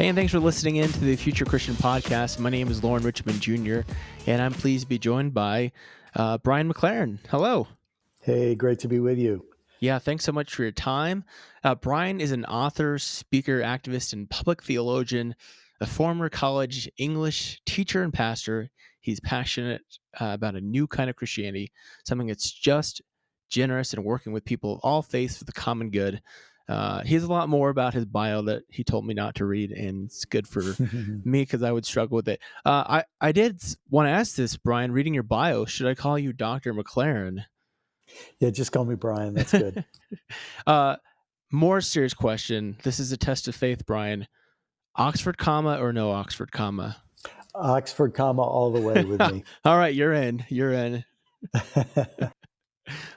Hey, and thanks for listening in to the Future Christian Podcast. My name is Lauren Richmond Jr., and I'm pleased to be joined by uh, Brian McLaren. Hello. Hey, great to be with you. Yeah, thanks so much for your time. Uh, Brian is an author, speaker, activist, and public theologian, a former college English teacher and pastor. He's passionate uh, about a new kind of Christianity, something that's just, generous, and working with people of all faiths for the common good. Uh, he has a lot more about his bio that he told me not to read, and it's good for me because I would struggle with it. Uh, I I did want to ask this, Brian. Reading your bio, should I call you Doctor McLaren? Yeah, just call me Brian. That's good. uh, more serious question. This is a test of faith, Brian. Oxford comma or no Oxford comma? Oxford comma all the way with me. all right, you're in. You're in.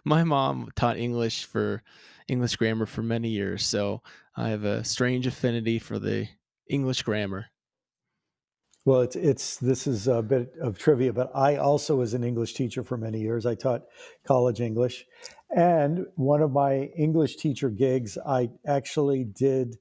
My mom taught English for English grammar for many years, so I have a strange affinity for the English grammar. Well, it's it's this is a bit of trivia, but I also was an English teacher for many years. I taught college English, and one of my English teacher gigs, I actually did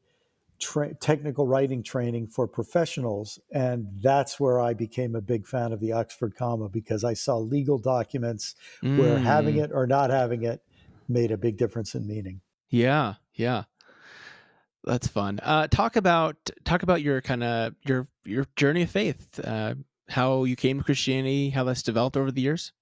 tra- technical writing training for professionals, and that's where I became a big fan of the Oxford comma because I saw legal documents mm. where having mm. it or not having it made a big difference in meaning. Yeah, yeah. That's fun. Uh, talk about talk about your kind of your your journey of faith, uh, how you came to Christianity, how that's developed over the years.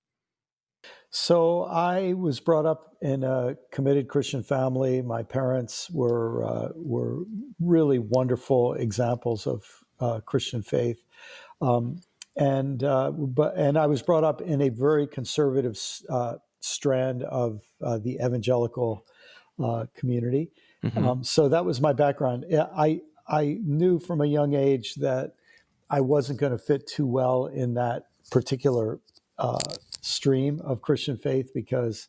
So I was brought up in a committed Christian family. My parents were uh, were really wonderful examples of uh, Christian faith, um, and uh, but and I was brought up in a very conservative uh, strand of uh, the evangelical uh, community. Mm-hmm. Um, so that was my background. I I knew from a young age that I wasn't going to fit too well in that particular uh, stream of Christian faith because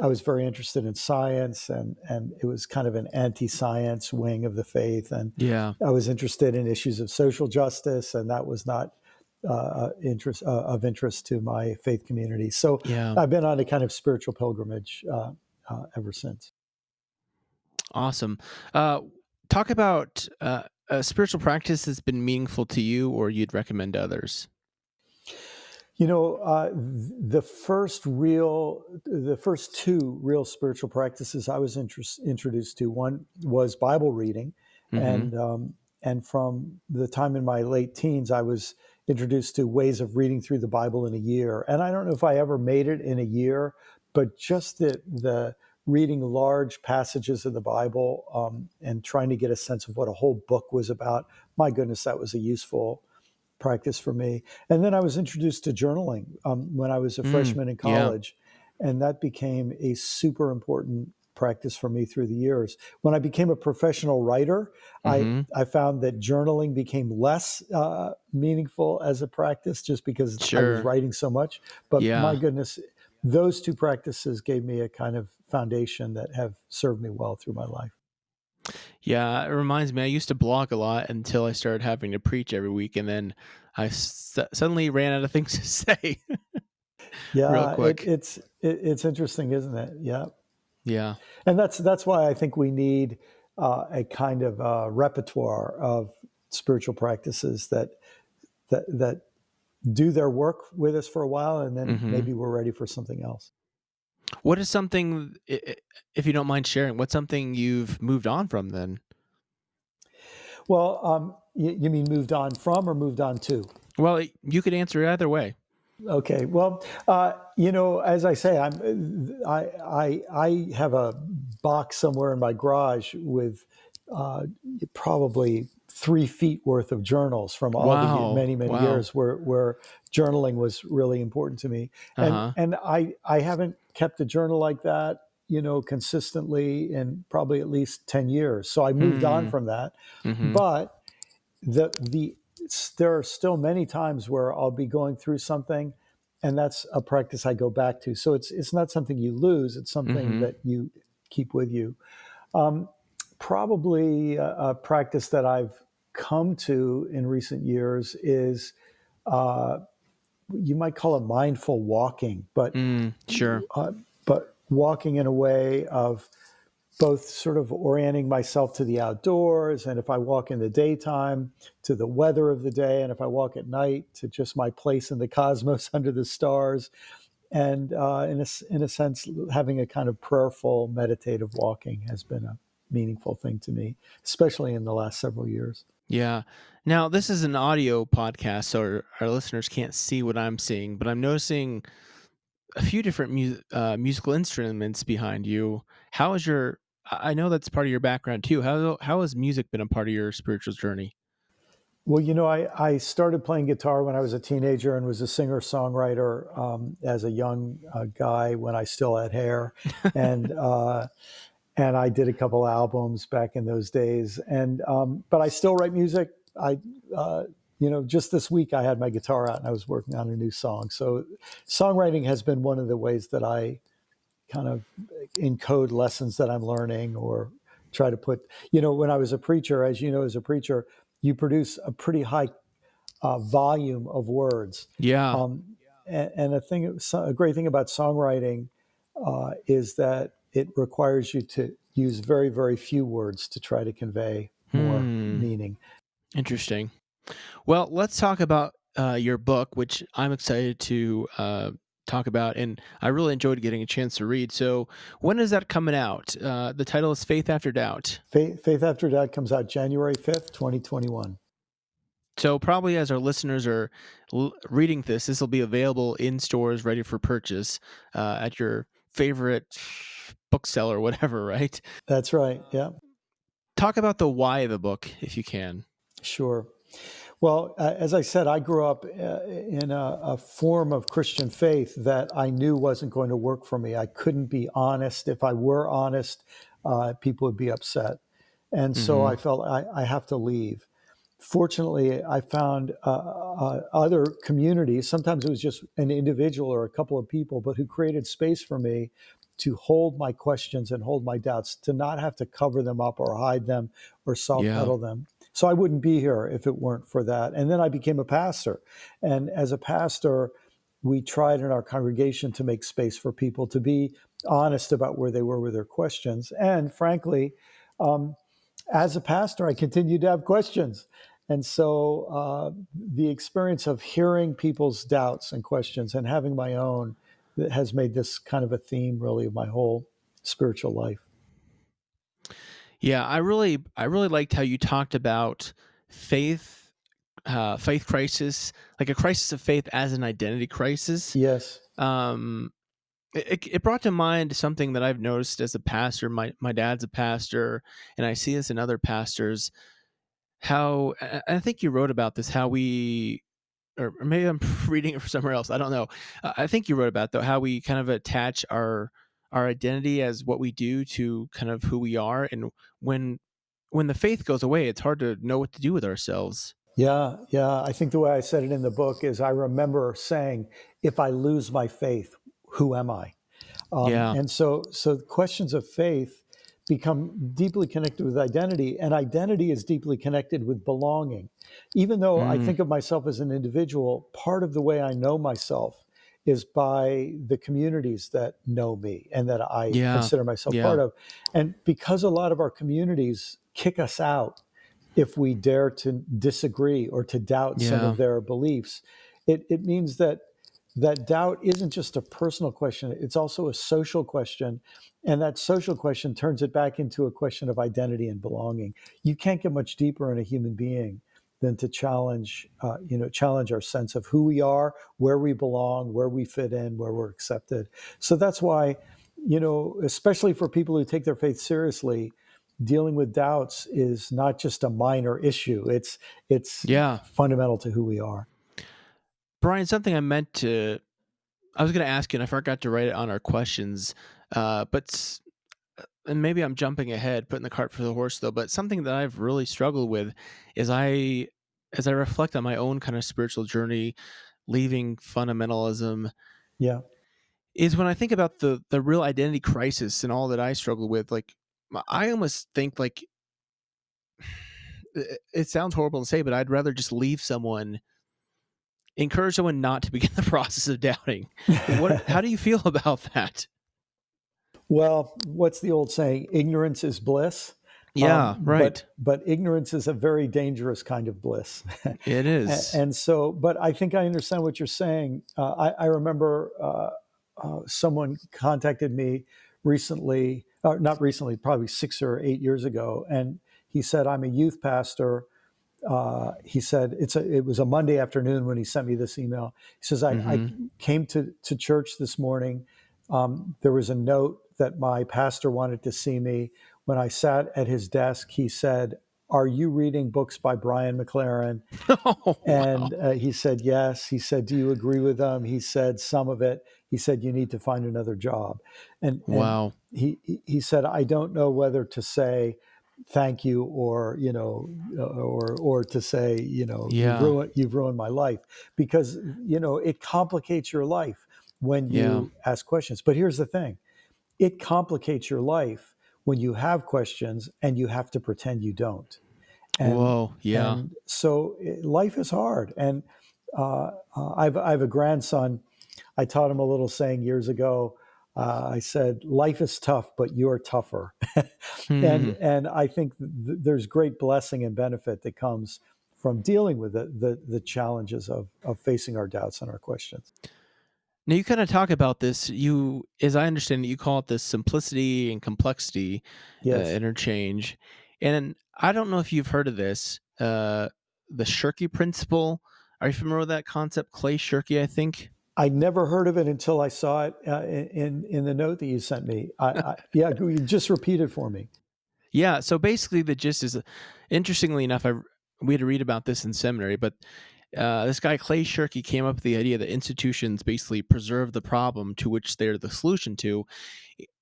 I was very interested in science and and it was kind of an anti-science wing of the faith and yeah I was interested in issues of social justice and that was not uh, uh, interest uh, of interest to my faith community. So yeah. I've been on a kind of spiritual pilgrimage uh, uh ever since. Awesome. Uh, talk about a spiritual practice that's been meaningful to you, or you'd recommend to others. You know, the first real, the first two real spiritual practices I was interest, introduced to. One was Bible reading, mm-hmm. and um, and from the time in my late teens, I was introduced to ways of reading through the Bible in a year. And I don't know if I ever made it in a year, but just the, the reading large passages of the Bible um, and trying to get a sense of what a whole book was about, my goodness, that was a useful practice for me. And then I was introduced to journaling um, when I was a mm, freshman in college. Yeah. And that became a super important practice for me through the years. When I became a professional writer, mm-hmm. I, I found that journaling became less uh, meaningful as a practice just because sure. I was writing so much. But yeah. my goodness, those two practices gave me a kind of foundation that have served me well through my life. Yeah, it reminds me. I used to blog a lot until I started having to preach every week, and then I suddenly ran out of things to say. yeah, it, it's it, it's interesting, isn't it? Yeah. Yeah, and that's that's why I think we need uh, a kind of uh, repertoire of spiritual practices that that that do their work with us for a while, and then mm-hmm. maybe we're ready for something else. What is something, if you don't mind sharing, what's something you've moved on from then? Well, um, you, you mean moved on from or moved on to? Well, you could answer either way. Okay. Well, uh, you know, as I say, I'm I I I have a box somewhere in my garage with uh, probably three feet worth of journals from all wow. the many many wow. years where where journaling was really important to me, and uh-huh. and I I haven't kept a journal like that you know consistently in probably at least 10 years so i moved mm-hmm. on from that mm-hmm. but the the there are still many times where I'll be going through something, and that's a practice I go back to. So it's it's not something you lose; it's something mm-hmm. that you keep with you. Um, probably a, a, practice that I've come to in recent years is. Uh, you might call it mindful walking, but mm, sure, uh, but walking in a way of both sort of orienting myself to the outdoors and if i walk in the daytime to the weather of the day and if i walk at night to just my place in the cosmos under the stars and uh, in, a, in a sense having a kind of prayerful meditative walking has been a meaningful thing to me especially in the last several years. Yeah. Now this is an audio podcast so our, our listeners can't see what i'm seeing but i'm noticing a few different mu- uh, musical instruments behind you. How is your I know that's part of your background too. How how has music been a part of your spiritual journey? Well, you know, I, I started playing guitar when I was a teenager and was a singer songwriter um, as a young uh, guy when I still had hair, and uh, and I did a couple albums back in those days. And um, but I still write music. I uh, you know, just this week I had my guitar out and I was working on a new song. So songwriting has been one of the ways that I kind of encode lessons that I'm learning or try to put, you know, when I was a preacher, as you know, as a preacher, you produce a pretty high uh, volume of words. Yeah. Um, and, and, a thing, a great thing about songwriting uh, is that it requires you to use very, very few words to try to convey more hmm. meaning. Interesting. Well, let's talk about uh, your book, which I'm excited to uh, talk about, and I really enjoyed getting a chance to read. So, when is that coming out? Uh, the title is Faith After Doubt. Faith, Faith After Doubt comes out January 5th, 2021. So, probably as our listeners are l- reading this, this will be available in stores ready for purchase uh, at your favorite bookseller, whatever, right? That's right. Yeah. Talk about the why of the book, if you can. Sure. Well, uh, as I said, I grew up uh, in a, a, form of Christian faith that I knew wasn't going to work for me. I couldn't be honest. If I were honest, uh, people would be upset. And mm-hmm. so I felt I, I, have to leave. Fortunately, I found uh, uh, other communities. Sometimes it was just an individual or a couple of people, but who created space for me to hold my questions and hold my doubts, to not have to cover them up or hide them or self pedal yeah. them. So I wouldn't be here if it weren't for that. And then I became a pastor. And as a pastor, we tried in our congregation to make space for people to be honest about where they were with their questions. And frankly, um, as a pastor, I continued to have questions. And so uh, the experience of hearing people's doubts and questions and having my own has made this kind of a theme, really, of my whole spiritual life. Yeah, I really I really liked how you talked about faith uh faith crisis, like a crisis of faith as an identity crisis. Yes. Um it, it brought to mind something that I've noticed as a pastor. My my dad's a pastor, and I see this in other pastors. How I think you wrote about this. How we, or maybe I'm reading it from somewhere else. I don't know. I think you wrote about though how we kind of attach our our identity as what we do to kind of who we are and when when the faith goes away it's hard to know what to do with ourselves yeah yeah i think the way i said it in the book is i remember saying if i lose my faith who am i um, yeah. and so so questions of faith become deeply connected with identity and identity is deeply connected with belonging even though mm. i think of myself as an individual part of the way i know myself is by the communities that know me and that I yeah. consider myself yeah. part of. And because a lot of our communities kick us out if we dare to disagree or to doubt yeah. some of their beliefs, it, it means that that doubt isn't just a personal question, it's also a social question. And that social question turns it back into a question of identity and belonging. You can't get much deeper in a human being than to challenge, uh, you know, challenge our sense of who we are, where we belong, where we fit in, where we're accepted. So that's why, you know, especially for people who take their faith seriously, dealing with doubts is not just a minor issue. It's it's yeah fundamental to who we are. Brian, something I meant to, I was going to ask you, and I forgot to write it on our questions, uh, but and maybe I'm jumping ahead, putting the cart for the horse though, but something that I've really struggled with is I as I reflect on my own kind of spiritual journey, leaving fundamentalism, Yeah. is when I think about the the real identity crisis and all that I struggle with. Like, I almost think like it, it sounds horrible to say, but I'd rather just leave someone, encourage someone not to begin the process of doubting. What? how do you feel about that? Well, what's the old saying? Ignorance is bliss. Yeah, Um, right. But, but ignorance is a very dangerous kind of bliss. it is. A- is. and so, but I think I understand what you're saying. Uh, I, I remember uh, uh, someone contacted me recently, or not recently, probably six or eight years ago, and he said, "I'm a youth pastor." Uh, he said it's a, it was a Monday afternoon when he sent me this email. He says, "I, I came to to church this morning. Um, there was a note that my pastor wanted to see me. When I sat at his desk, he said." Are you reading books by Brian McLaren? oh, And wow. uh, he said, Yes. He said, Do you agree with them? He said, Some of it. He said, You need to find another job. And, and wow. he, he- said, I don't know whether to say thank you or, you know, uh, or, or to say, you know, Yeah. you've, ruined, you've ruined my life because, you know, it complicates your life when you Yeah. ask questions. But here's the thing it complicates your life when you have questions and you have to pretend you don't. And, Whoa. Yeah. and so it, life is hard. And uh, uh, I've, I have a grandson. I taught him a little saying years ago. Uh, I said, "Life is tough, but you're tougher," and Hmm. and I think th- there's great blessing and benefit that comes from dealing with the the, the challenges of of facing our doubts and our questions. Now you kind of talk about this. You, as I understand it, you call it this simplicity and complexity uh, interchange. And I don't know if you've heard of this, uh, the Shirky principle. Are you familiar with that concept? Clay Shirky, I think. I never heard of it until I saw it uh, in in the note that you sent me. I, I, yeah, you just repeat it for me. Yeah. So basically, the gist is, interestingly enough, I we had to read about this in seminary, but uh, this guy Clay Shirky came up with the idea that institutions basically preserve the problem to which they're the solution to.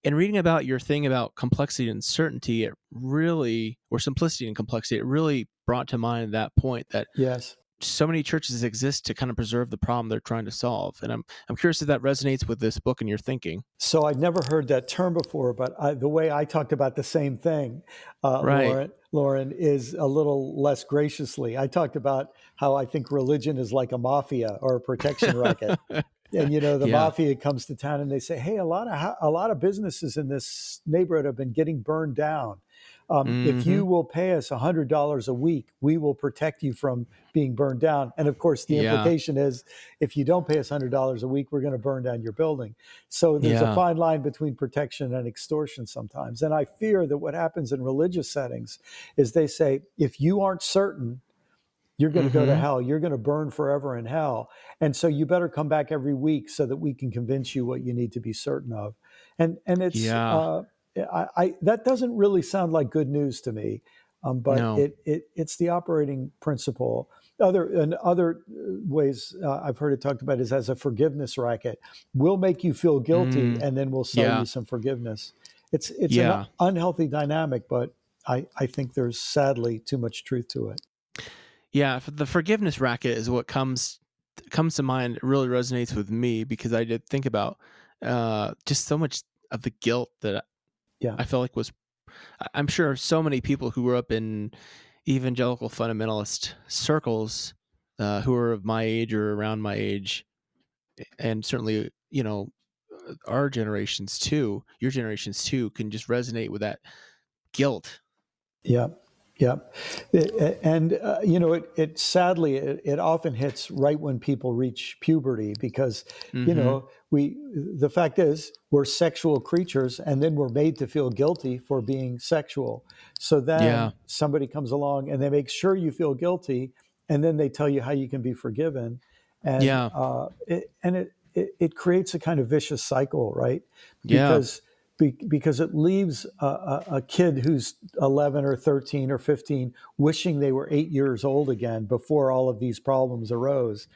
And reading about your thing about complexity and certainty, it really, or simplicity and complexity, it really brought to mind that point that Yes. So many churches exist to kind of preserve the problem they're trying to solve. And I'm I'm curious if that resonates with this book and your thinking. So I've never heard that term before, but I, the way I talked about the same thing, uh, Right. Lauren, Lauren, is a little less graciously. I talked about how I think religion is like a mafia or a protection racket. And you know, the Yeah. mafia comes to town and they say, "Hey, a lot of ho- a lot of businesses in this neighborhood have been getting burned down. Um, If you will pay us hundred dollars a week, we will protect you from being burned down." And of course, the Yeah. implication is, if you don't pay us hundred dollars a week, we're going to burn down your building. So there's Yeah. a fine line between protection and extortion sometimes. And I fear that what happens in religious settings is they say, if you aren't certain, you're going to go to hell. You're going to burn forever in hell. And so you better come back every week so that we can convince you what you need to be certain of. And and it's Yeah. uh, I, I that doesn't really sound like good news to me. Um, but No. it, it it's the operating principle. Other and other uh, ways uh, I've heard it talked about is as a forgiveness racket. We'll make you feel guilty, Mm. and then we'll sell Yeah. you some forgiveness. It's it's Yeah. an unhealthy dynamic, but I, I think there's sadly too much truth to it. Yeah, the forgiveness racket is what comes comes to mind. It really resonates with me because I did think about uh, just so much of the guilt that Yeah. I felt like was. I'm sure so many people who grew up in evangelical fundamentalist circles, uh, who are of my age or around my age, and certainly you know uh, our generations too, your generations too, can just resonate with that guilt. Yeah, yeah, and uh, you know, it, it sadly it, it often hits right when people reach puberty because you Mhm. know we the fact is we're sexual creatures and then we're made to feel guilty for being sexual. So then Yeah. somebody comes along and they make sure you feel guilty, and then they tell you how you can be forgiven, and Yeah. uh, it, and it, it creates a kind of vicious cycle, right? Yeah. because be, because it leaves a, a, a kid who's 11 or 13 or 15 wishing they were eight years old again before all of these problems arose.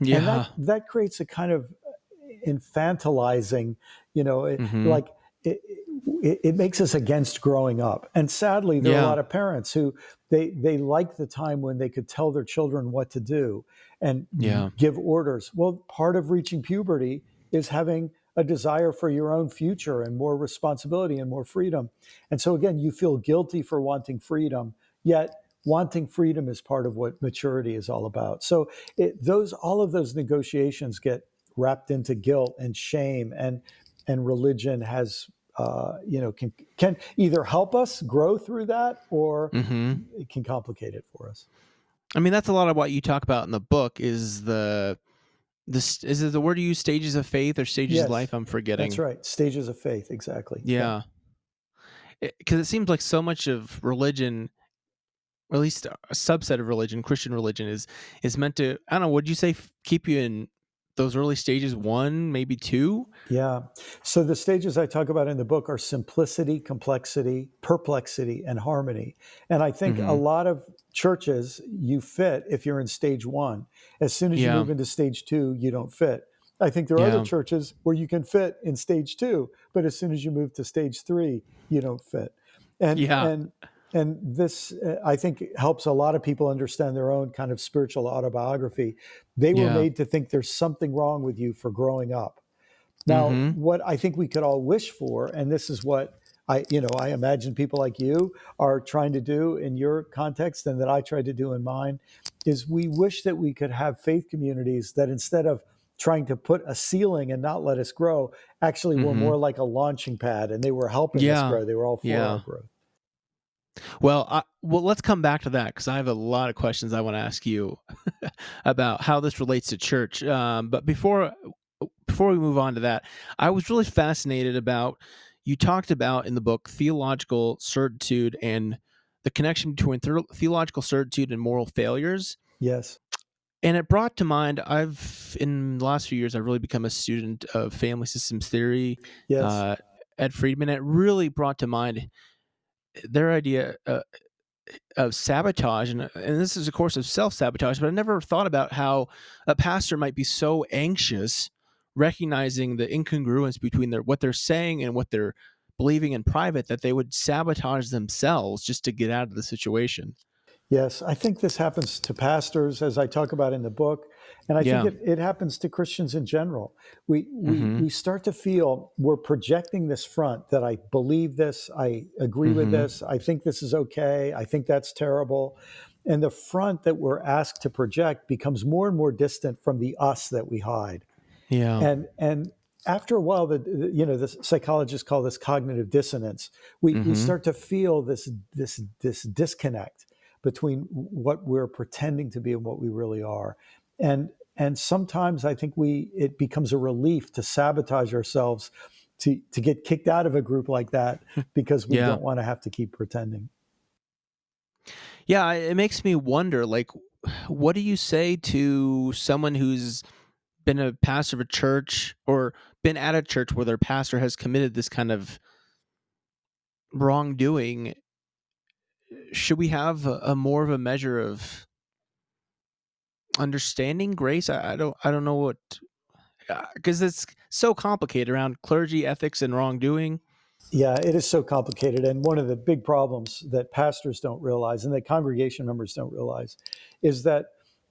Yeah, And that, that creates a kind of infantilizing, you know, it- Mhm. like it, it, it, makes us against growing up. And sadly, there yeah. are a lot of parents who they they like the time when they could tell their children what to do and yeah. give orders. Well, part of reaching puberty is having a desire for your own future and more responsibility and more freedom. And so again, you feel guilty for wanting freedom, yet wanting freedom is part of what maturity is all about. So it, those all of those negotiations get wrapped into guilt and shame and and religion has uh, you know can can either help us grow through that or mm-hmm. it can complicate it for us. I mean, that's a lot of what you talk about in the book. Is the this is it the word you use stages of faith or stages yes, of life? I'm forgetting. That's right, stages of faith. Exactly. Yeah, because yeah. it, it seems like so much of religion or at least a subset of religion, Christian religion, is is meant to. I don't know. Would you say keep you in those early stages one maybe two yeah so the stages i talk about in the book are simplicity complexity perplexity and harmony and i think mm-hmm. a lot of churches you fit if you're in stage one as soon as yeah. you move into stage two you don't fit i think there are yeah. other churches where you can fit in stage two but as soon as you move to stage three you don't fit and yeah. and and this uh, i think helps a lot of people understand their own kind of spiritual autobiography they were yeah. made to think there's something wrong with you for growing up now mm-hmm. what i think we could all wish for and this is what i you know i imagine people like you are trying to do in your context and that i tried to do in mine is we wish that we could have faith communities that instead of trying to put a ceiling and not let us grow actually mm-hmm. were more like a launching pad and they were helping yeah. us grow they were all for yeah. our growth well, I, well, let's come back to that because I have a lot of questions I want to ask you about how this relates to church. Um, but before before we move on to that, I was really fascinated about you talked about in the book theological certitude and the connection between theological certitude and moral failures. Yes. And it brought to mind I've in the last few years I've really become a student of family systems theory. Yes. Uh, Ed Friedman. It really brought to mind their idea uh, of sabotage and, and this is of course of self-sabotage but i never thought about how a pastor might be so anxious recognizing the incongruence between their what they're saying and what they're believing in private that they would sabotage themselves just to get out of the situation. Yes i think this happens to pastors as i talk about in the book and I yeah. think it, it, happens to Christians in general. We, we, mm-hmm. we start to feel we're projecting this front that I believe this, I agree mm-hmm. with this, I think this is okay, I think that's terrible. And the front that we're asked to project becomes more and more distant from the us that we hide. Yeah. And, and after a while, the, the you know the psychologists call this cognitive dissonance. We, mm-hmm. we start to feel this this this disconnect between what we're pretending to be and what we really are and and sometimes I think we it becomes a relief to sabotage ourselves to to get kicked out of a group like that hmm. because we yeah. don't want to have to keep pretending. Yeah, it makes me wonder like what do you say to someone who's been a pastor of a church or been at a church where their pastor has committed this kind of wrongdoing should we have a, a more of a measure of understanding grace I, I don't i don't know what because it's so complicated around clergy ethics and wrongdoing. Yeah it is so complicated and one of the big problems that pastors don't realize and that congregation members don't realize is that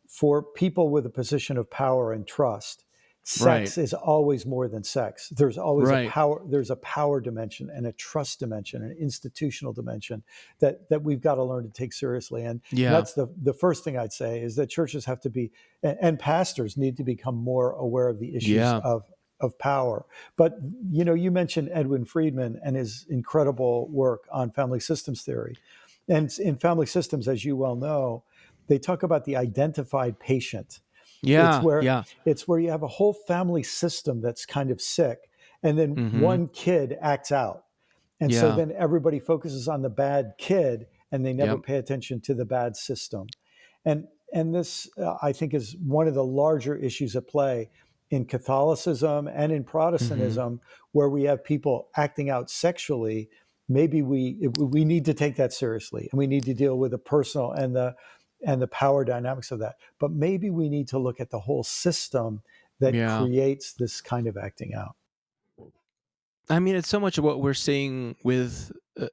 for people with a position of power and trust sex right. is always more than sex there's always right. a power there's a power dimension and a trust dimension an institutional dimension that that we've got to learn to take seriously and yeah. that's the the first thing i'd say is that churches have to be and, and pastors need to become more aware of the issues yeah. of of power but you know you mentioned edwin friedman and his incredible work on family systems theory and in family systems as you well know they talk about the identified patient yeah. It's where yeah. it's where you have a whole family system that's kind of sick and then mm-hmm. one kid acts out. And yeah. so then everybody focuses on the bad kid and they never yep. pay attention to the bad system. And and this uh, I think is one of the larger issues at play in Catholicism and in Protestantism mm-hmm. where we have people acting out sexually maybe we we need to take that seriously and we need to deal with the personal and the and the power dynamics of that. But maybe we need to look at the whole system that yeah. creates this kind of acting out. I mean, it's so much of what we're seeing with uh,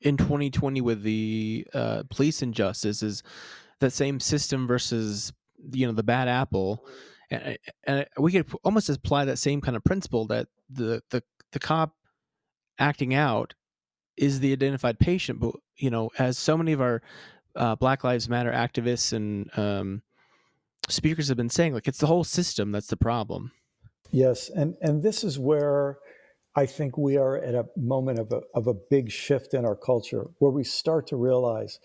in 2020 with the uh, police injustice is that same system versus you know the bad apple, and, and we could almost apply that same kind of principle that the the the cop acting out is the identified patient, but you know, as so many of our uh, Black Lives Matter activists and um, speakers have been saying, like it's the whole system that's the problem. Yes, and and this is where I think we are at a moment of a, of a big shift in our culture where we start to realize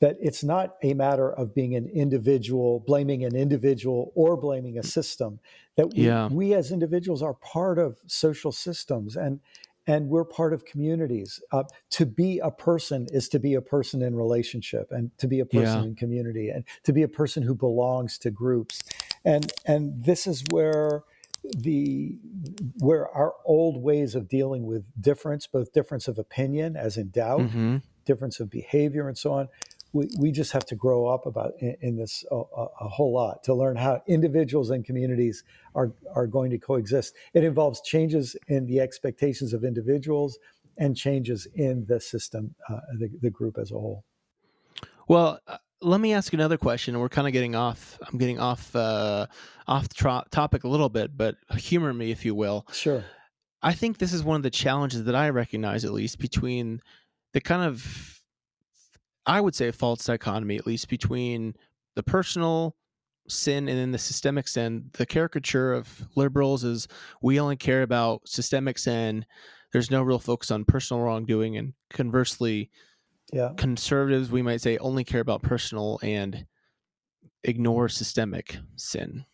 that it's not a matter of being an individual, blaming an individual or blaming a system, that we, yeah. we as individuals are part of social systems and and we're part of communities. Uh, to be a person is to be a person in relationship and to be a person yeah. in community and to be a person who belongs to groups. And and this is where the where our old ways of dealing with difference, both difference of opinion, as in doubt, mm-hmm. difference of behavior, and so on, we, we just have to grow up about in, in this a, a, whole lot to learn how individuals and communities are are going to coexist. It involves changes in the expectations of individuals and changes in the system, uh, the, the group as a whole. Well, uh, let me ask another question. We're kind of getting off. I'm getting off uh, off the topic a little bit, but humor me if you will. Sure. I think this is one of the challenges that I recognize, at least between the kind of, I would say, a false dichotomy, at least between the personal sin and then the systemic sin. The caricature of liberals is we only care about systemic sin. There's no real focus on personal wrongdoing, and conversely, yeah. conservatives we might say only care about personal and ignore systemic sin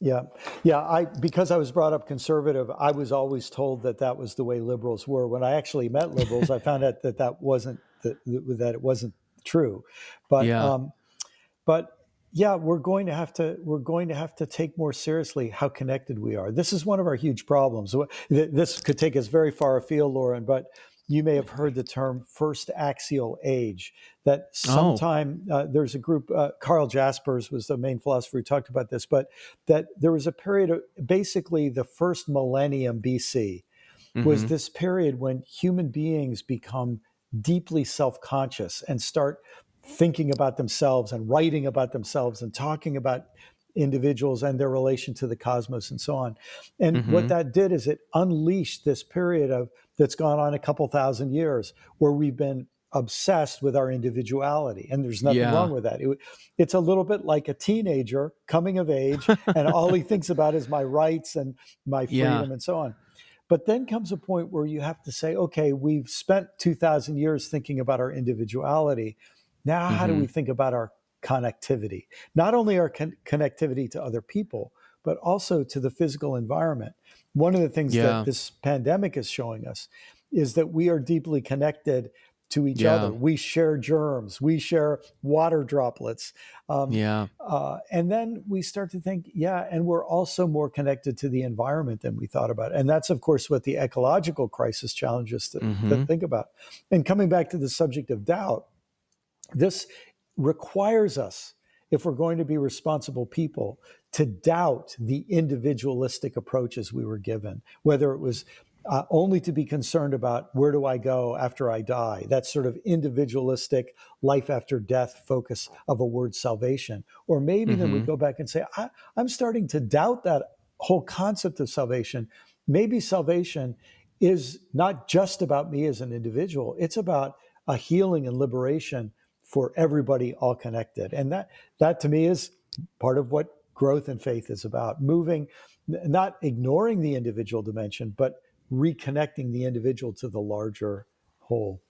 yeah yeah i because i was brought up conservative i was always told that that was the way liberals were when i actually met liberals i found out that that wasn't that, that it wasn't true but yeah. um but yeah we're going to have to we're going to have to take more seriously how connected we are this is one of our huge problems this could take us very far afield lauren but you may have heard the term first axial age that oh. sometime oh. uh, there's a group uh, karl jaspers was the main philosopher who talked about this but that there was a period of basically the first millennium bc mm-hmm. was this period when human beings become deeply self-conscious and start thinking about themselves and writing about themselves and talking about individuals and their relation to the cosmos and so on. And mm-hmm. what that did is it unleashed this period of that's gone on a couple thousand years where we've been obsessed with our individuality and there's nothing yeah. wrong with that it, it's a little bit like a teenager coming of age and all he thinks about is my rights and my freedom yeah. and so on but then comes a point where you have to say okay we've spent 2000 years thinking about our individuality now how mm-hmm. do we think about our connectivity, not only our con- connectivity to other people, but also to the physical environment. One of the things yeah. that this pandemic is showing us is that we are deeply connected to each yeah. other. We share germs, we share water droplets. Um, yeah. Uh, and then we start to think, yeah, and we're also more connected to the environment than we thought about. And that's, of course, what the ecological crisis challenges to, mm-hmm. to think about. And coming back to the subject of doubt, this requires us, if we're going to be responsible people, to doubt the individualistic approaches we were given, whether it was uh, only to be concerned about where do I go after I die, that sort of individualistic life after death focus of a word salvation. Or maybe mm-hmm. then we mm-hmm. go back and say, I, I'm starting to doubt that whole concept of salvation. Maybe salvation is not just about me as an individual, it's about a healing and liberation for everybody all connected. And that that to me is part of what growth and faith is about. Moving not ignoring the individual dimension, but reconnecting the individual to the larger whole.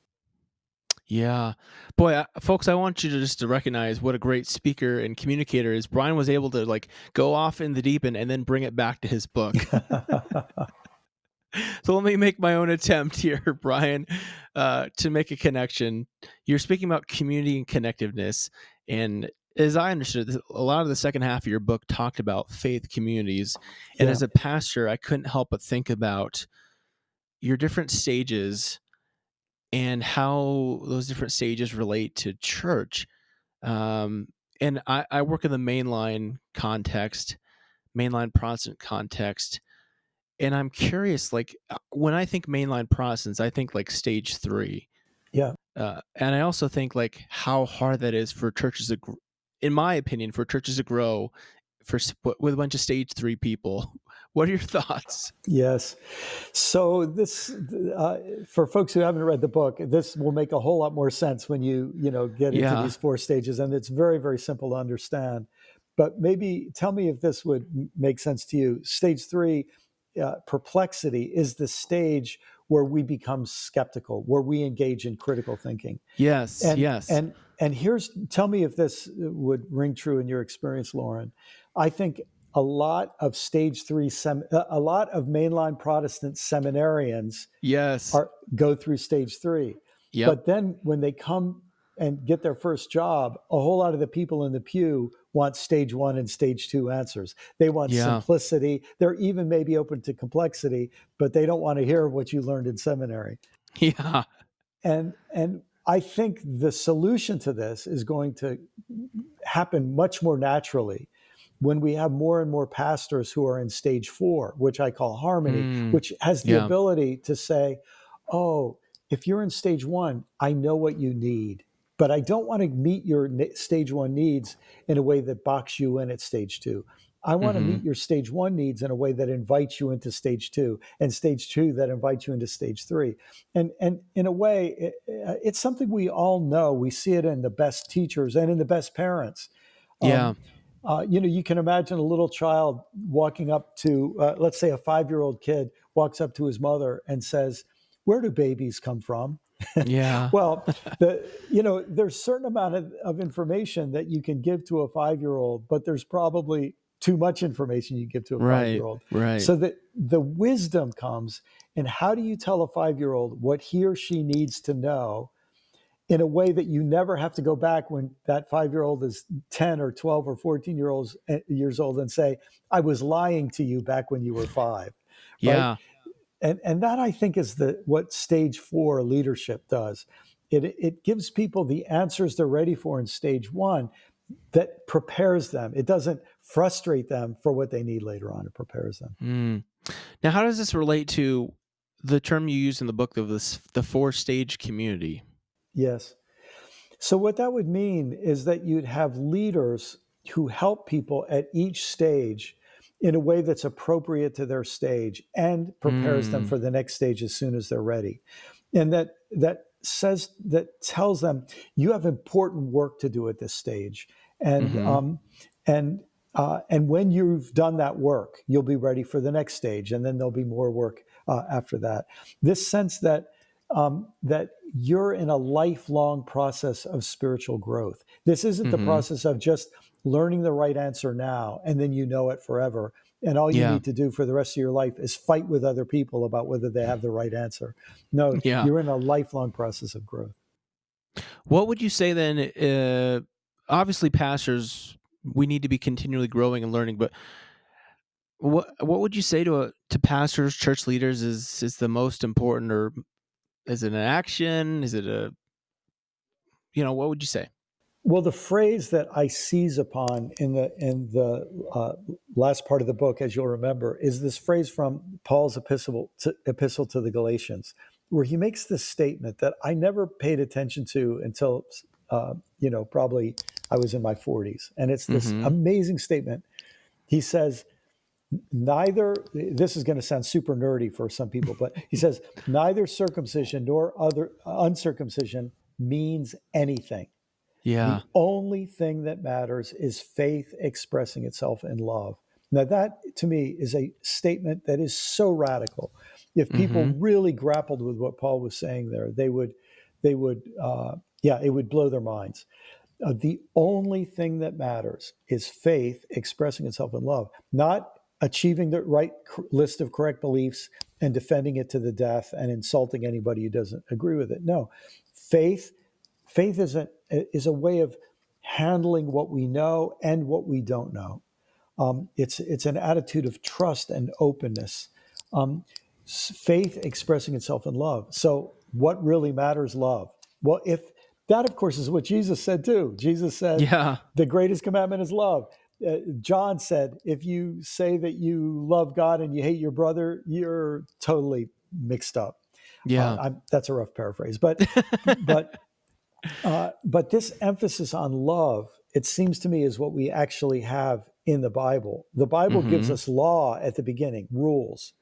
Yeah. Boy, I, folks, I want you to just to recognize what a great speaker and communicator is. Brian was able to like go off in the deep end and then bring it back to his book. so let me make my own attempt here, Brian, uh, to make a connection. You're speaking about community and connectiveness, and as I understood, a lot of the second half of your book talked about faith communities. And yeah. as a pastor, I couldn't help but think about your different stages and how those different stages relate to church. Um, and I, I work in the mainline context, mainline Protestant context and I'm curious, like uh, when I think mainline Protestants, I think like stage three. Yeah. Uh, and I also think like how hard that is for churches to, gr- in my opinion, for churches to grow for with a bunch of stage three people. What are your thoughts? Yes. So this, uh, for folks who haven't read the book, this will make a whole lot more sense when you you know get into Yeah. these four stages, and it's very very simple to understand. But maybe tell me if this would make sense to you. Stage three, uh, perplexity, is the stage where we become skeptical, where we engage in critical thinking. Yes. And, yes. And and here's tell me if this would ring true in your experience, Lauren. I think a lot of stage three, sem- uh, a lot of mainline Protestant seminarians yes. are go through stage three. Yep. But then when they come and get their first job, a whole lot of the people in the pew want stage one and stage two answers. They want Yeah. simplicity. They're even maybe open to complexity, but they don't want to hear what you learned in seminary yeah. and and i think the solution to this is going to happen much more naturally when we have more and more pastors who are in stage four which i call harmony Mm, which has the yeah. ability to say oh if you're in stage one i know what you need but i don't want to meet your stage one needs in a way that box you in at stage two i want Mhm. to meet your stage one needs in a way that invites you into stage two and stage two that invites you into stage three and and in a way it, it's something we all know we see it in the best teachers and in the best parents Um, Yeah. Uh, you know you can imagine a little child walking up to uh, let's say a five year old kid walks up to his mother and says where do babies come from Yeah. well the you know there's certain amount of, of information that you can give to a five year old but there's probably too much information you give to a five-year-old. Right. so that the wisdom comes in how do you tell a five year old what he or she needs to know in a way that you never have to go back when that five year old is 10 or 12 or 14 year olds, eh, years old and say, I was lying to you back when you were five. yeah. And, and that I think is the what stage four leadership does. It, it gives people the answers they're ready for in stage one that prepares them. It doesn't frustrate them for what they need later on. It prepares them. Mm. Now, how does this relate to the term you use in the book of this the four stage community? Yes. So, what that would mean is that you'd have leaders who help people at each stage in a way that's appropriate to their stage and prepares them Mm. for the next stage as soon as they're ready. And that, that says, that tells them you have important work to do at this stage. And, Mhm. um, and, uh, and when you've done that work, you'll be ready for the next stage, and then there'll be more work uh, after that. This sense that um, that you're in a lifelong process of spiritual growth. This isn't the Mhm. process of just learning the right answer now and then you know it forever. And all you Yeah. need to do for the rest of your life is fight with other people about whether they have the right answer. No, Yeah. you're in a lifelong process of growth. What would you say then? Uh, obviously, pastors, we need to be continually growing and learning. But what what would you say to a, to pastors, church leaders is is the most important, or is it an action? Is it a you know what would you say? Well, the phrase that I seize upon in the in the uh, last part of the book, as you'll remember, is this phrase from Paul's epistle to, epistle to the Galatians, where he makes this statement that I never paid attention to until uh, you know probably I was in my 40s, and it's this Mhm. amazing statement. He says, "Neither." This is going to sound super nerdy for some people, but he says, "Neither circumcision nor other uncircumcision means anything." Yeah, The only thing that matters is faith expressing itself in love. Now, that to me is a statement that is so radical. If people Mhm. really grappled with what Paul was saying there, they would, they would, uh, yeah, it would blow their minds. Uh, the only thing that matters is faith expressing itself in love, not achieving the right list of correct beliefs and defending it to the death and insulting anybody who doesn't agree with it. No, faith faith is a, is a way of handling what we know and what we don't know. Um, it's it's an attitude of trust and openness. Um, faith expressing itself in love. So, what really matters? Love. Well, if that, of course, is what Jesus said too. Jesus said, yeah, "The greatest commandment is love." Uh, John said, if you say that you love God and you hate your brother, you're totally mixed up. Yeah. Uh, that's a rough paraphrase, but but uh, but this emphasis on love, it seems to me, is what we actually have in the Bible. The Bible mm-hmm. gives us law at the beginning, rules.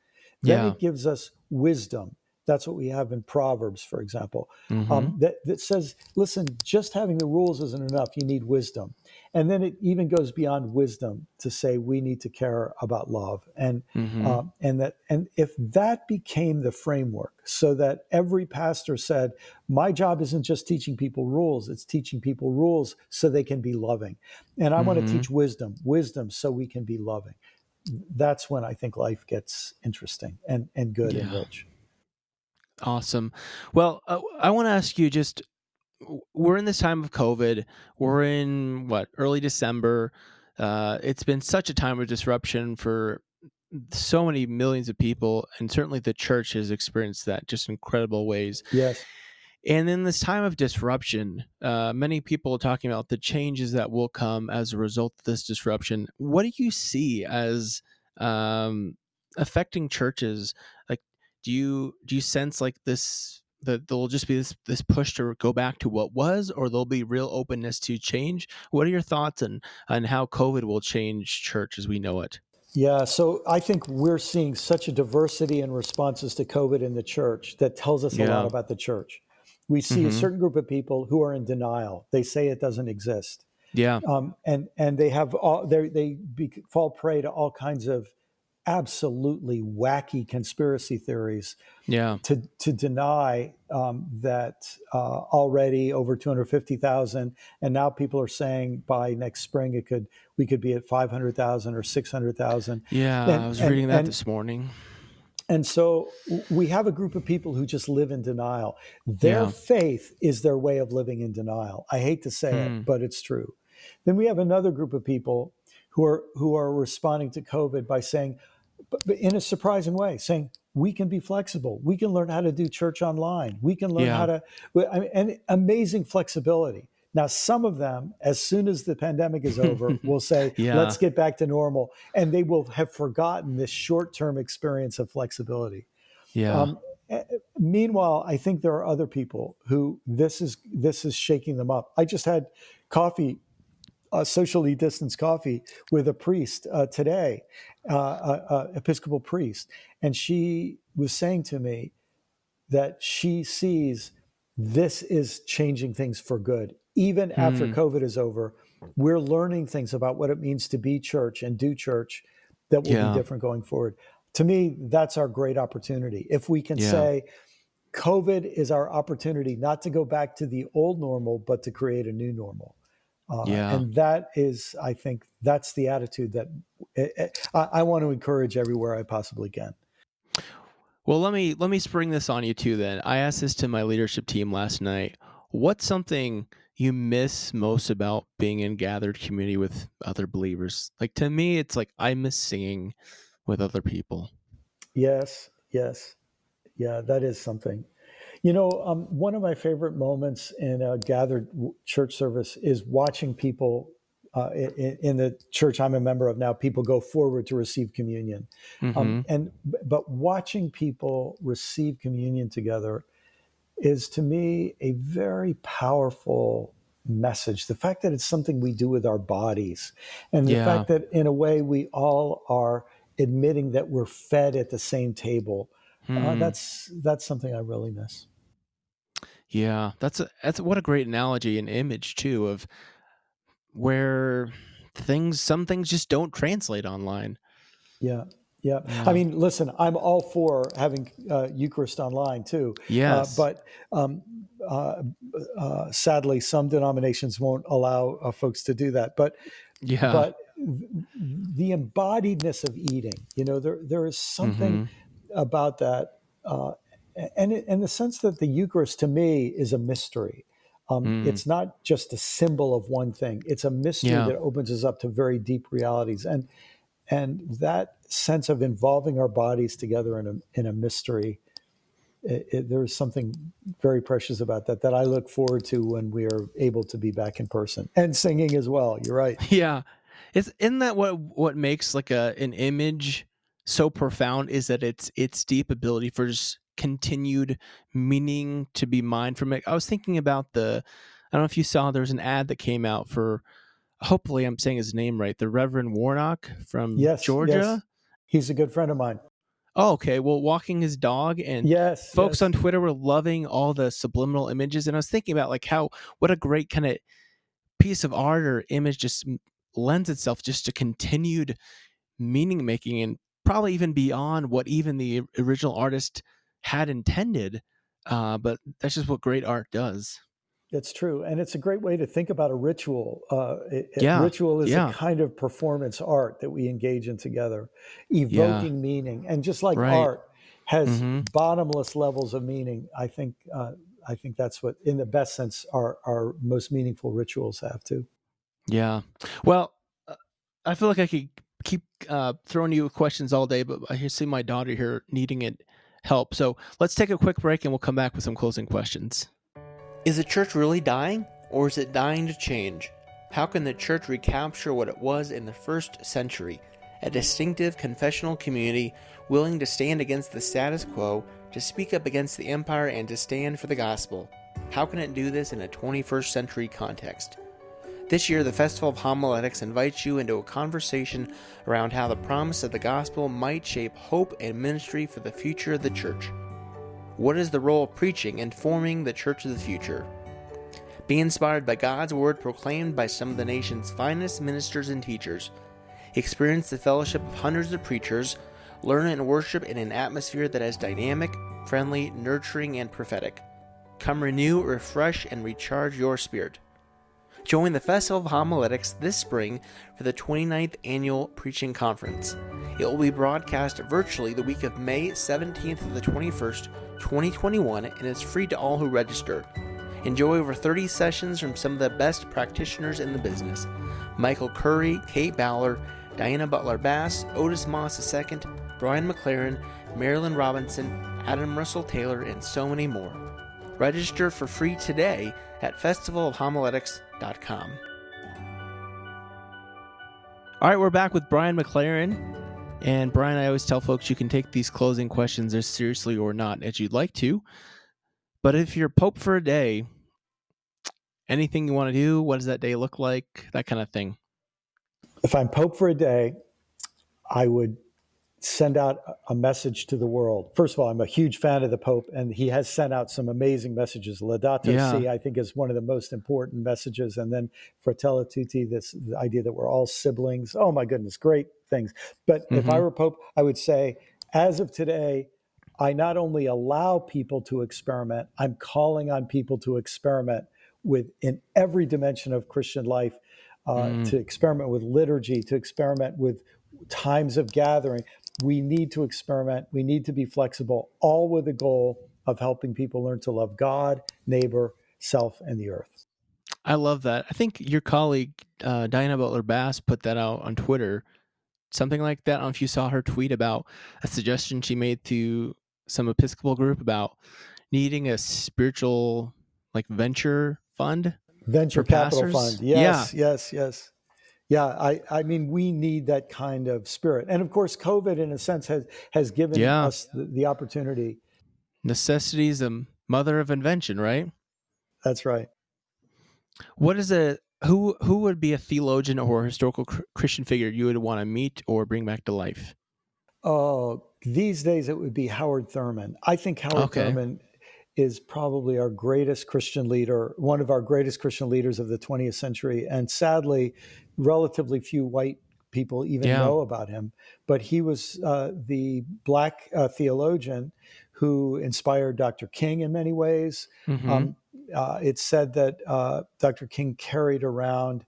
Then yeah. it gives us wisdom. That's what we have in Proverbs, for example, um, mm-hmm. um, that, that says, listen, just having the rules isn't enough. You need wisdom. And then it even goes beyond wisdom to say we need to care about love. And, mm-hmm. um, and, that, and if that became the framework so that every pastor said, my job isn't just teaching people rules, it's teaching people rules so they can be loving. And I mm-hmm. want to teach wisdom, wisdom so we can be loving. That's when I think life gets interesting and, and good yeah. and rich. Awesome. Well, uh, I want to ask you just we're in this time of COVID. We're in what early December. Uh, it's been such a time of disruption for so many millions of people, and certainly the church has experienced that just incredible ways. Yes. And in this time of disruption, uh, many people are talking about the changes that will come as a result of this disruption. What do you see as um, affecting churches? Like, do you do you sense like this that there'll just be this this push to go back to what was or there'll be real openness to change? What are your thoughts on on how covid will change church as we know it? Yeah so i think we're seeing such a diversity in responses to covid in the church that tells us yeah. a lot about the church. We see mm-hmm. a certain group of people who are in denial. They say it doesn't exist. Yeah. Um, and and they have all they they be, fall prey to all kinds of absolutely wacky conspiracy theories yeah. to to deny um, that uh, already over 250,000 and now people are saying by next spring it could we could be at 500,000 or 600,000 yeah and, I was reading that and, this morning. and so we have a group of people who just live in denial. Their yeah. faith is their way of living in denial. I hate to say it hmm. but it's true. Then we have another group of people who are who are responding to covid by saying but, but in a surprising way, saying we can be flexible. We can learn how to do church online. We can learn yeah. how to, I mean, and amazing flexibility. Now, some of them, as soon as the pandemic is over, will say, yeah. let's get back to normal. And they will have forgotten this short term experience of flexibility. Yeah. Um, meanwhile, I think there are other people who this is this is shaking them up. I just had coffee, uh, socially distanced coffee with a priest uh, today, uh, a, a Episcopal priest, and she was saying to me that she sees this is changing things for good. Even mm. after. COVID is over, we're learning things about what it means to be church and do church that will yeah. be different going forward. To me, that's our great opportunity. If we can yeah. say, COVID is our opportunity not to go back to the old normal, but to create a new normal. Uh, yeah. And that is, I think, that's the attitude that it, it, I, I want to encourage everywhere I possibly can. Well, let me let me spring this on you too. Then I asked this to my leadership team last night. What's something you miss most about being in gathered community with other believers? Like to me, it's like I miss singing with other people. Yes, yes, yeah, that is something. You know, um, one of my favorite moments in a gathered church service is watching people uh, in, in, the church I'm a member of now. People go forward to receive communion, um, mm-hmm. um, and but watching people receive communion together is to me a very powerful message. The fact that it's something we do with our bodies, and the yeah. fact that in a way we all are admitting that we're fed at the same table. Uh, hmm. that's that's something I really miss. Yeah, that's a, that's what a great analogy and image too of where things some things just don't translate online. Yeah. Yeah. yeah. I mean, listen, I'm all for having uh, Eucharist online too. Uh, yes. Uh, but um, uh, uh, sadly, some denominations won't allow uh, folks to do that. But yeah. But the embodiedness of eating, you know, there there is something mm-hmm. about that and in the sense that the Eucharist to me is a mystery. Um, mm. It's not just a symbol of one thing; it's a mystery yeah. that opens us up to very deep realities, and and that sense of involving our bodies together in a in a mystery. It, it, there's something very precious about that that I look forward to when we are able to be back in person and singing as well. You're right. Yeah, Is isn't that what what makes like a an image so profound? Is that it's its deep ability for just continued meaning to be mined from it. I was thinking about the. I don't know if you saw there was an ad that came out for. Hopefully, I'm saying his name right. The Reverend Warnock from Yes, Georgia. yes. He's a good friend of mine. Oh, okay. Well, walking his dog and Yes, folks yes. on Twitter were loving all the subliminal images, and I was thinking about like how what a great kind of piece of art or image just lends itself just to continued meaning making and probably even beyond what even the original artist had intended. Uh, but that's just what great art does. It's true, and it's a great way to think about a ritual. Uh, it- Yeah, ritual is yeah. a kind of performance art that we engage in together, evoking meaning, and just like Right. art has Mhm. bottomless levels of meaning. I think uh, I think that's what, in the best sense, our our most meaningful rituals have too. Yeah. Well, uh, I feel like I could keep uh, throwing you questions all day, but I see my daughter here needing it help. So let's take a quick break and we'll come back with some closing questions. Is the church really dying, or is it dying to change? How can the church recapture what it was in the first century? A distinctive confessional community willing to stand against the status quo, to speak up against the empire, and to stand for the gospel. How can it do this in a 21st century context? This year, the Festival of Homiletics invites you into a conversation around how the promise of the gospel might shape hope and ministry for the future of the church. What is the role of preaching in forming the church of the future? Be inspired by God's word proclaimed by some of the nation's finest ministers and teachers. Experience the fellowship of hundreds of preachers. Learn and worship in an atmosphere that is dynamic, friendly, nurturing, and prophetic. Come renew, refresh, and recharge your spirit. Join the Festival of Homiletics this spring for the 29th Annual Preaching Conference. It will be broadcast virtually the week of May 17th to the 21st, 2021, and is free to all who register. Enjoy over 30 sessions from some of the best practitioners in the business Michael Curry, Kate Bowler, Diana Butler Bass, Otis Moss II, Brian McLaren, Marilynne Robinson, Adam Russell Taylor, and so many more. Register for free today at festivalofhomiletics.com. All right, we're back with Brian McLaren. And Brian, I always tell folks you can take these closing questions as seriously or not as you'd like to. But if you're Pope for a day, anything you want to do, what does that day look like? That kind of thing. If I'm Pope for a day, I would send out a message to the world. First of all, I'm a huge fan of the Pope, and he has sent out some amazing messages. Laudato Yeah. Si, I think, is one of the most important messages, and then Fratelli Tutti, this the idea that we're all siblings. Oh my goodness, great things. But if I Mhm. were Pope, I would say, as of today, I not only allow people to experiment, I'm calling on people to experiment with in every dimension of Christian life, uh, Mm. to experiment with liturgy, to experiment with times of gathering. We need to experiment. We need to be flexible, all with the goal of helping people learn to love God, neighbor, self, and the earth. I love that. I think your colleague uh, Diana Butler Bass put that out on Twitter, something like that. I don't know if you saw her tweet about a suggestion she made to some Episcopal group about needing a spiritual like venture fund. Venture Capital pastors? Fund. Yes, yes, yes. Yeah, I, I mean, we need that kind of spirit. And of course, COVID, in a sense, has, has given Yeah. us the, the opportunity. Necessity is the mother of invention, right? That's right. What is a who who would be a theologian or historical cr- Christian figure you would want to meet or bring back to life? Oh, these days it would be Howard Thurman. I think Howard Okay. Thurman is probably our greatest Christian leader, one of our greatest Christian leaders of the 20th century. And sadly, relatively few white people even Yeah. know about him. But he was uh, the black uh, theologian who inspired Dr. King in many ways. Mhm. Um, uh, it's said that uh, Dr. King carried around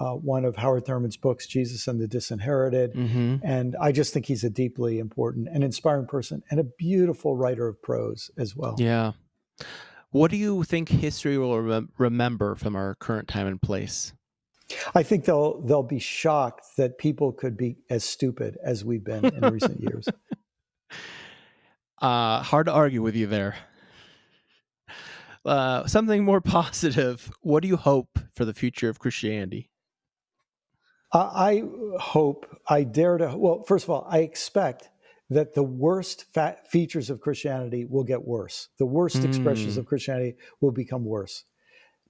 uh, one of Howard Thurman's books, Jesus and the Disinherited. Mhm. And I just think he's a deeply important and inspiring person and a beautiful writer of prose as well. Yeah. What do you think history will remem- remember from our current time and place? I think they'll they'll be shocked that people could be as stupid as we've been in recent years. Uh, hard to argue with you there. Uh, something more positive. What do you hope for the future of Christianity? I hope, I dare to, well, first of all, I expect that the worst features of Christianity will get worse. The worst mm. expressions of Christianity will become worse.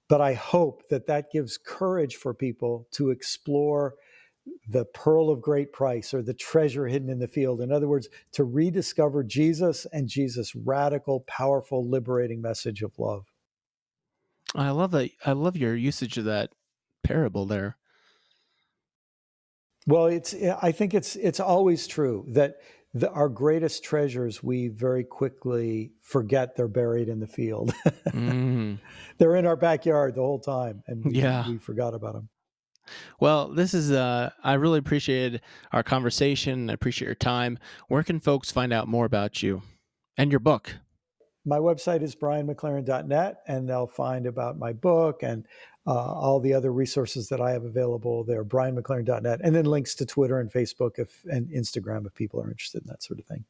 But I hope that that gives courage for people to explore the pearl of great price or the treasure hidden in the field. In other words, to rediscover Jesus and Jesus' radical, powerful, liberating message of love. I love that. I love your usage of that parable there. Well, it's. I think it's. It's always true that the, our greatest treasures we very quickly forget they're buried in the field. mm. They're in our backyard the whole time, and we, yeah. we forgot about them. Well, this is uh I really appreciated our conversation. I appreciate your time. Where can folks find out more about you and your book? My website is brianmclaren.net and they'll find about my book and uh, all the other resources that I have available there, brianmclaren.net, and then links to Twitter and Facebook if, and Instagram if people are interested in that sort of thing.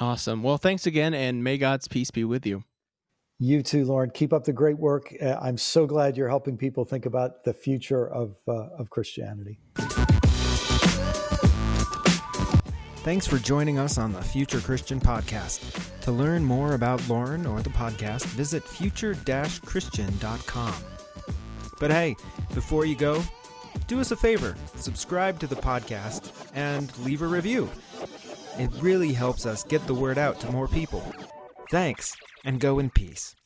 Awesome. Well, thanks again, and may God's peace be with you. You too, Lauren. Keep up the great work. Uh, I'm so glad you're helping people think about the future of, uh, of Christianity. Thanks for joining us on the Future Christian Podcast. To learn more about Lauren or the podcast, visit future Christian.com. But hey, before you go, do us a favor subscribe to the podcast and leave a review. It really helps us get the word out to more people. Thanks, and go in peace.